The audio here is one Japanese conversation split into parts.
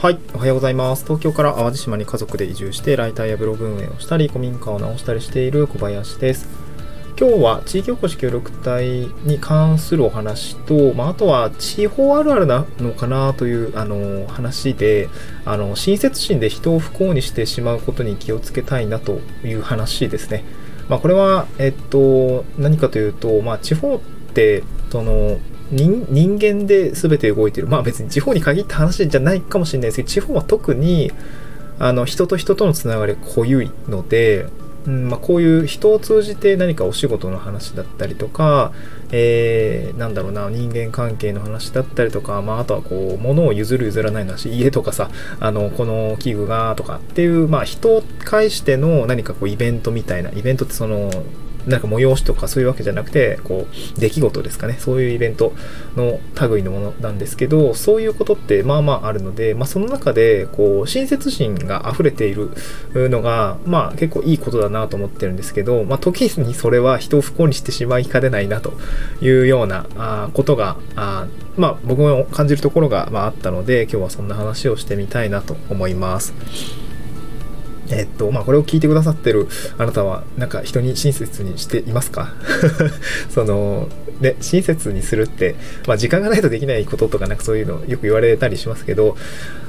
はい、おはようございます。東京から淡路島に家族で移住して、ライターやブログ運営をしたり、古民家を直したりしている小林です。今日は地域おこし協力隊に関するお話と、まあ、あとは地方あるあるなのかなというあの話で、あの親切心で人を不幸にしてしまうことに気をつけたいなという話ですね。まあ、これは、えっと、何かというと、まあ、地方って、その、人人間で全て動いてる。まあ別に地方に限った話じゃないかもしれないですけど、地方は特に、あの、人と人とのつながりが濃ゆいので、うんまあ、こういう人を通じて何かお仕事の話だったりとか、えー、なんだろうな、人間関係の話だったりとか、まあ、あとはこう、物を譲る譲らないの話、家とかさ、あの、この器具がとかっていう、まあ、人を介しての何かこう、イベントみたいな、イベントってその、なんか催しとかそういうわけじゃなくて、こう、出来事ですかね。そういうイベントの類のものなんですけど、そういうことってまあまああるので、まあその中で、こう、親切心が溢れているのが、まあ結構いいことだなと思ってるんですけど、まあ時にそれは人を不幸にしてしまいかねないなというようなあことが、あまあ僕も感じるところが、まあ、あったので、今日はそんな話をしてみたいなと思います。えっと、まあ、これを聞いてくださってるあなたは、なんか人に親切にしていますか？その、ね、親切にするって、まあ、時間がないとできないこととか、なんかそういうのよく言われたりしますけど、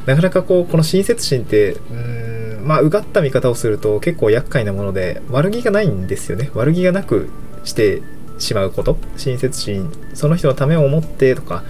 なかなかこう、この親切心って、うん、まあ、うがった見方をすると結構厄介なもので、悪気がないんですよね。悪気がなくしてしまうこと。親切心、その人のためを思ってとか、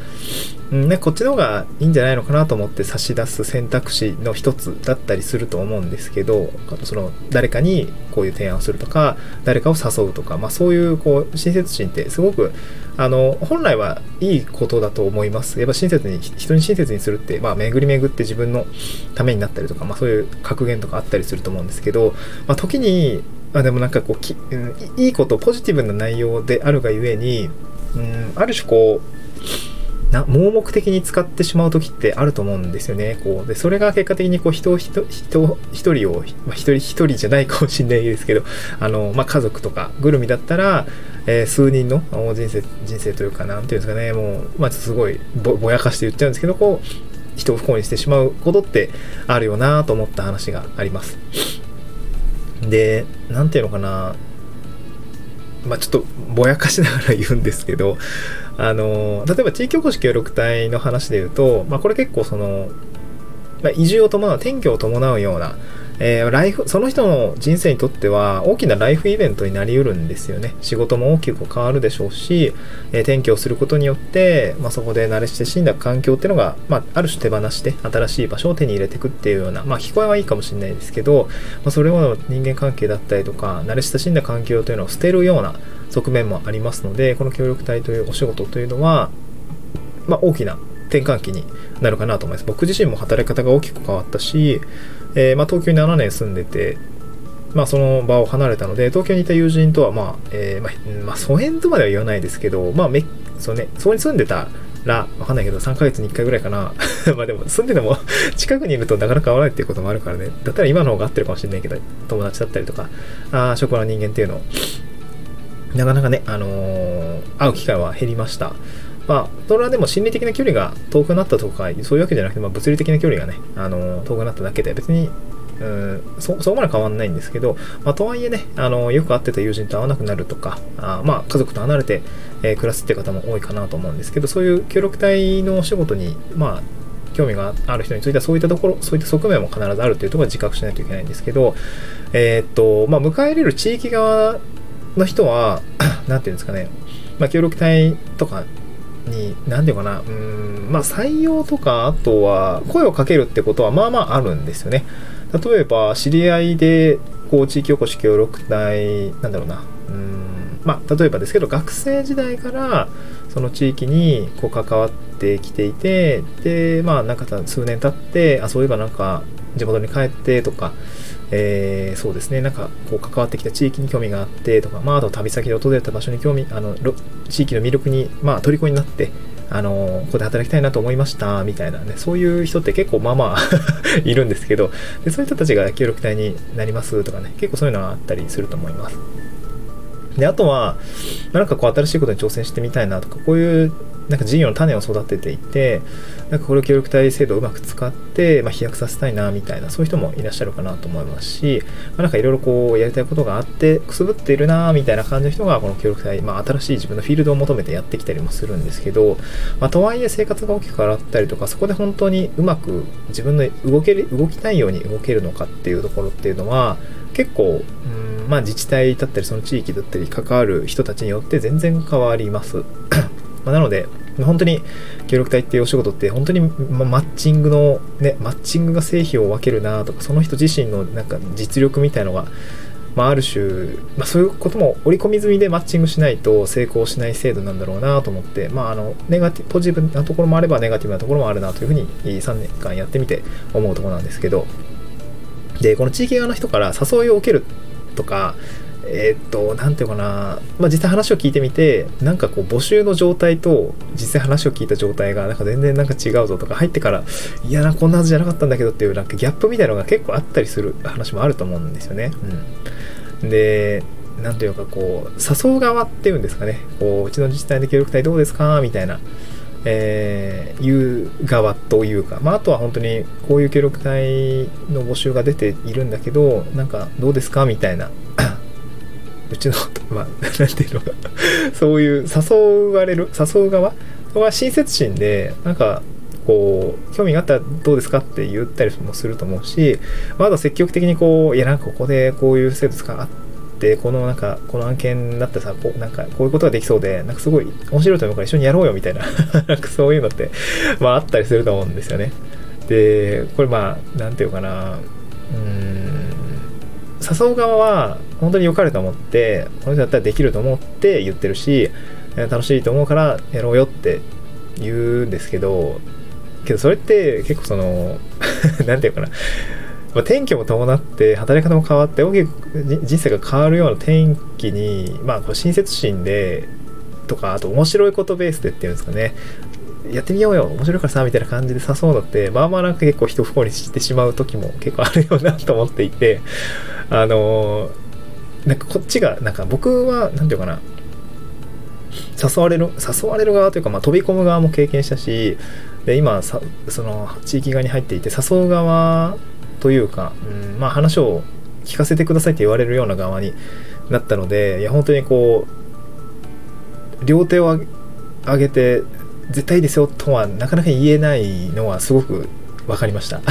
うんね、こっちの方がいいんじゃないのかなと思って差し出す選択肢の一つだったりすると思うんですけど、その誰かにこういう提案をするとか、誰かを誘うとか、まあそういうこう親切心ってすごくあの本来はいいことだと思います。やっぱ親切に、人に親切にするって、まあ巡り巡って自分のためになったりとか、まあそういう格言とかあったりすると思うんですけど、まあ時に、あでもなんかこうき、うん、いいこと、ポジティブな内容であるがゆえに、うん、ある種こう、な盲目的に使ってしまう時ってあると思うんですよね。こうでそれが結果的にこう人人人一人を、まあ、一人一人じゃないかもしれないですけどあの、まあ、家族とかぐるみだったら、えー、数人の人生人生というかなんていうんですかねもう、まあ、すごいぼやかして言っちゃうんですけどこう人を不幸にしてしまうことってあるよなと思った話があります。でなんていうのかなまあ、ちょっとぼやかしながら言うんですけど、あの、例えば地域おこし協力隊の話で言うと、まあ、これ結構その、まあ、移住を伴う、転居を伴うような、えー、ライフ、その人の人生にとっては大きなライフイベントになりうるんですよね。仕事も大きく変わるでしょうし、えー、転居をすることによって、まあ、そこで慣れ親しんだ環境っていうのが、まあ、ある種手放して新しい場所を手に入れていくっていうような、まあ、聞こえはいいかもしれないですけど、まあ、それほど人間関係だったりとか、慣れ親しんだ環境というのを捨てるような側面もありますので、この協力隊というお仕事というのは、まあ、大きな転換期になるかなと思います。僕自身も働き方が大きく変わったし、えー、まあ、東京に7年住んでて、まあ、その場を離れたので、東京にいた友人とは、まあ、えー、まあ、まあ、疎遠とまでは言わないですけど、まあ、め、そうね、そこに住んでたら、わかんないけど、3ヶ月に1回ぐらいかな。まあでも、住んでても 近くにいるとなかなか会わないっていうこともあるからね。だったら今の方が合ってるかもしれないけど、友達だったりとか、あ職場の人間っていうの、なかなかね、あのー、会う機会は減りました。まあ、それはでも心理的な距離が遠くなったとか、そういうわけじゃなくて、まあ、物理的な距離がね、あの、遠くなっただけで、別に、うんそ、そこまで変わんないんですけど、まあ、とはいえね、あの、よく会ってた友人と会わなくなるとか、あまあ、家族と離れて、えー、暮らすって方も多いかなと思うんですけど、そういう協力隊のお仕事に、まあ、興味がある人についてはそういったところ、そういった側面も必ずあるというところは自覚しないといけないんですけど、えー、っと、まあ、迎え入れる地域側の人は、なんていうんですかね、まあ、協力隊とかに、なんていうかな、うん、まあ、採用とか、あとは、声をかけるってことは、まあまああるんですよね。例えば、知り合いで、こう、地域おこし協力隊、なんだろうな、うん、まあ、例えばですけど、学生時代から、その地域に、こう、関わってきていて、で、まあ、なんか数年経って、あ、そういえばなんか、地元に帰ってとか、えー、そうですね、なんかこう関わってきた地域に興味があってとか、まあ、あと旅先で訪れた場所に興味、あの地域の魅力に、まあ、虜になって、あのここで働きたいなと思いましたみたいなね、そういう人って結構まあまあ いるんですけどで、そういう人たちが協力隊になりますとかね、結構そういうのがあったりすると思います。で、あとは、なんかこう新しいことに挑戦してみたいなとか、こういうなんか事業の種を育てていてなんかこれを協力隊制度をうまく使って、まあ、飛躍させたいなみたいなそういう人もいらっしゃるかなと思いますし、まあ、なんかいろいろこうやりたいことがあってくすぶっているなみたいな感じの人がこの協力隊、まあ、新しい自分のフィールドを求めてやってきたりもするんですけど、まあ、とはいえ生活が大きく変わったりとかそこで本当にうまく自分の動ける動きたいように動けるのかっていうところっていうのは結構、うんまあ、自治体だったりその地域だったり関わる人たちによって全然変わります。まなので本当に協力隊っていうお仕事って本当にまマッチングのねマッチングが成否を分けるなとかその人自身のなんか実力みたいのがまあ、ある種、まあ、そういうことも織り込み済みでマッチングしないと成功しない制度なんだろうなと思って、まあ、あのネガティポジティブなところもあればネガティブなところもあるなというふうに3年間やってみて思うところなんですけどでこの地域側の人から誘いを受けるとかえー、っと何ていうかな、まあ、実際話を聞いてみてなんかこう募集の状態と実際話を聞いた状態がなんか全然なんか違うぞとか入ってからいやなこんなはずじゃなかったんだけどっていうなんかギャップみたいなのが結構あったりする話もあると思うんですよね。うん、で何というかこう誘う側っていうんですかね。こううちの自治体の協力隊どうですかみたいなえー、いう側というか、まあ、あとは本当にこういう協力隊の募集が出ているんだけどなんかどうですかみたいなうちのまあなんていうのかそういう誘われる誘う側？は親切心でなんかこう興味があったらどうですかって言ったりもすると思うしまだ積極的にこういやなんかここでこういう制度使ってってこのなんかこの案件だってさこうなんかこういうことができそうでなんかすごい面白いと思うから一緒にやろうよみたいな なんかそういうのって まああったりすると思うんですよね。でこれまあ何て言うかな。うん。誘う側は本当に良かれと思ってこの人だったらできると思って言ってるし楽しいと思うからやろうよって言うんですけどけどそれって結構その 何て言うかな。まあ、転居も伴って働き方も変わって大きく人生が変わるような転機に、まあ、こう親切心でとかあと面白いことベースでっていうんですかね。やってみようよ。面白いからさみたいな感じで誘うのってまあまあなんか結構人不幸にしてしまう時も結構あるよなと思っていてあのー、なんかこっちがなんか僕は何て言うかな。誘われる誘われる側というか、まあ、飛び込む側も経験したしで今その地域側に入っていて誘う側というか、うん、まあ話を聞かせてくださいって言われるような側になったのでいや本当にこう両手を上げて絶対ですよとはなかなか言えないのはすごく分かりました、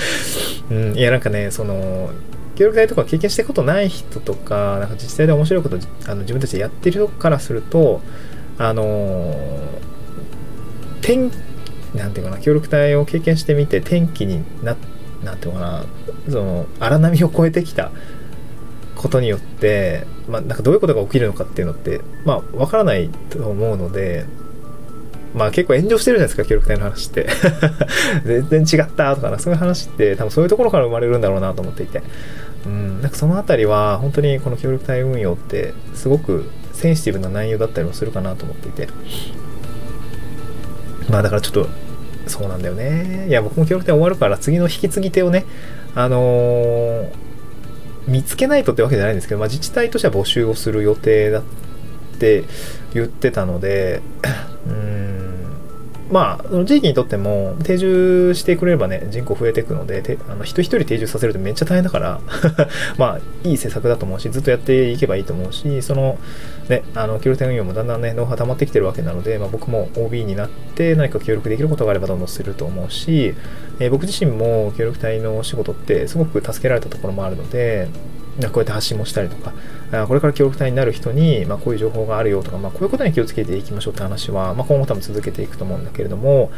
うん、いやなんかねその協力隊とか経験したことない人とかなんか自治体で面白いことあの自分たちでやってる人からするとあの天なんていうかな協力隊を経験してみて転機になって何ていうかなその荒波を越えてきたことによって、まあ、なんかどういうことが起きるのかっていうのってまあ分からないと思うのでまあ結構炎上してるじゃないですか協力隊の話って。全然違ったとかなそういう話って多分そういうところから生まれるんだろうなと思っていて。うんなんかその辺りは本当にこの協力隊運用ってすごくセンシティブな内容だったりもするかなと思っていて。まあだからちょっとそうなんだよね。いや、僕も協力隊終わるから、次の引き継ぎ手をね、あのー、見つけないとってわけじゃないんですけど、まあ、自治体としては募集をする予定だって言ってたので、うん、まあ、地域にとっても定住してくれればね、人口増えていくので、あの人一人定住させるとめっちゃ大変だから、まあ、いい施策だと思うし、ずっとやっていけばいいと思うし、その、ね、あの、協力店運用もだんだんね、ノウハウ溜まってきてるわけなので、まあ、僕も OB になって何か協力できることがあればどんどんすると思うし、えー、僕自身も協力隊のお仕事ってすごく助けられたところもあるので、こうやって発信もしたりとか、これから協力隊になる人に、まあ、こういう情報があるよとか、まあ、こういうことに気をつけていきましょうって話は、まあ、今後多分続けていくと思うんだけれども、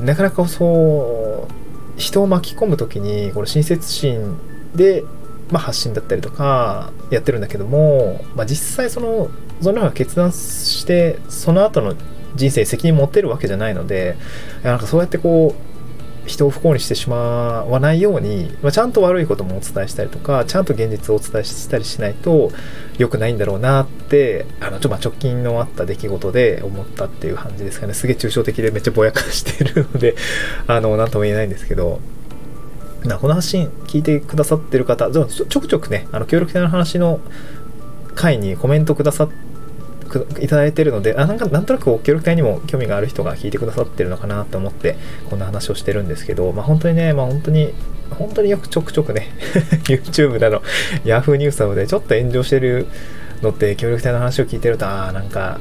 なかなかそう、人を巻き込む時に、この親切心で、まあ、発信だったりとかやってるんだけども、まあ、実際その、そのような決断して、その後の人生責任持ってるわけじゃないので、なんかそうやってこう、人を不幸にしてしまわないように、まあ、ちゃんと悪いこともお伝えしたりとかちゃんと現実をお伝えしたりしないと良くないんだろうなってあのちょま直近のあった出来事で思ったっていう感じですかね。すげえ抽象的でめっちゃぼやかしてるので あの何とも言えないんですけど。なこの発信聞いてくださってる方ちょくちょくねあの協力隊の話の回にコメントくださっていただいてるので、あなんかなんとなく協力隊にも興味がある人が聞いてくださってるのかなと思って、こんな話をしてるんですけど、まあ本当にね、まあ本当に、本当によくちょくちょくね、YouTube など、Yahoo! ニュースなどでちょっと炎上してるのって、協力隊の話を聞いてると、ああ、なんか、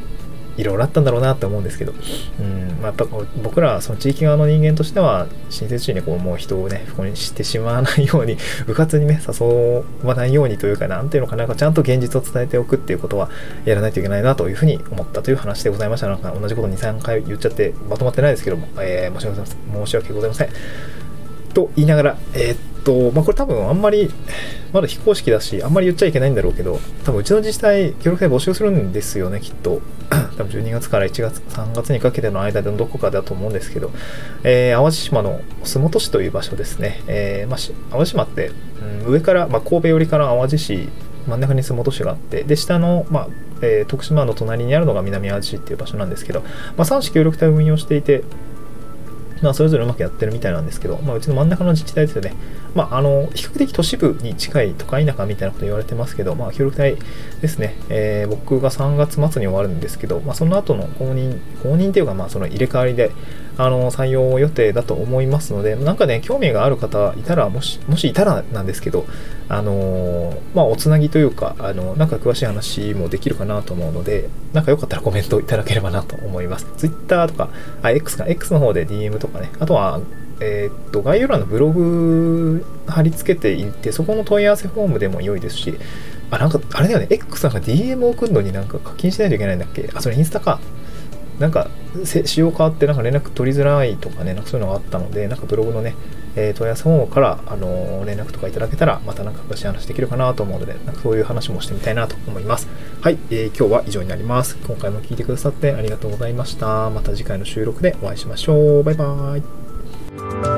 いろいろあったんだろうなって思うんですけど、うんまあ、やっぱ僕らその地域側の人間としては親切心でこうもう人をね不幸にしてしまわないように うかつにね誘わないようにというかなんていうのかなんかちゃんと現実を伝えておくっていうことはやらないといけないなというふうに思ったという話でございました。なんか同じこと2、3回言っちゃってまとまってないですけども、えー、申し訳ございません。申し訳ございません。と言いながらえー、っと、まあ、これ多分あんまり、まだ非公式だし、あんまり言っちゃいけないんだろうけど、多分うちの自治体、協力隊募集するんですよね、きっと。多分12月から1月、3月にかけての間でのどこかだと思うんですけど、えー、淡路島の洲本市という場所ですね。えー、まあ、淡路島って、うん、上から、まあ、神戸寄りから淡路市、真ん中に洲本市があって、で、下の、まあ、えー、徳島の隣にあるのが南淡路市っていう場所なんですけど、まあ、3市協力隊を運用していて、まあ、それぞれうまくやってるみたいなんですけど、まあ、うちの真ん中の自治体ですよね。まあ、あの、比較的都市部に近い都会田舎みたいなこと言われてますけど、まあ、協力隊ですね。えー、僕が3月末に終わるんですけど、まあ、その後の公認、公認っていうか、まあ、その入れ替わりで、あの、採用予定だと思いますので、なんかね、興味がある方いたら、もし、もしいたらなんですけど、あのまあ、おつなぎというか、あの、なんか詳しい話もできるかなと思うので、なんかよかったらコメントいただければなと思います。Twitter とか、あ、X か、X の方で DM とかね、あとは、えー、っと、概要欄のブログ貼り付けていって、そこの問い合わせフォームでも良いですし、あ、なんか、あれだよね、X さんが DM 送るのになんか課金しないといけないんだっけ？あ、それインスタか。なんか、仕様変わってなんか連絡取りづらいとかね、なんかそういうのがあったので、なんかブログのね、えー、問い合わせ方から、あのー、連絡とかいただけたら、またなんか詳しい話できるかなと思うので、なんかそういう話もしてみたいなと思います。はい、えー、今日は以上になります。今回も聞いてくださってありがとうございました。また次回の収録でお会いしましょう。バイバーイ。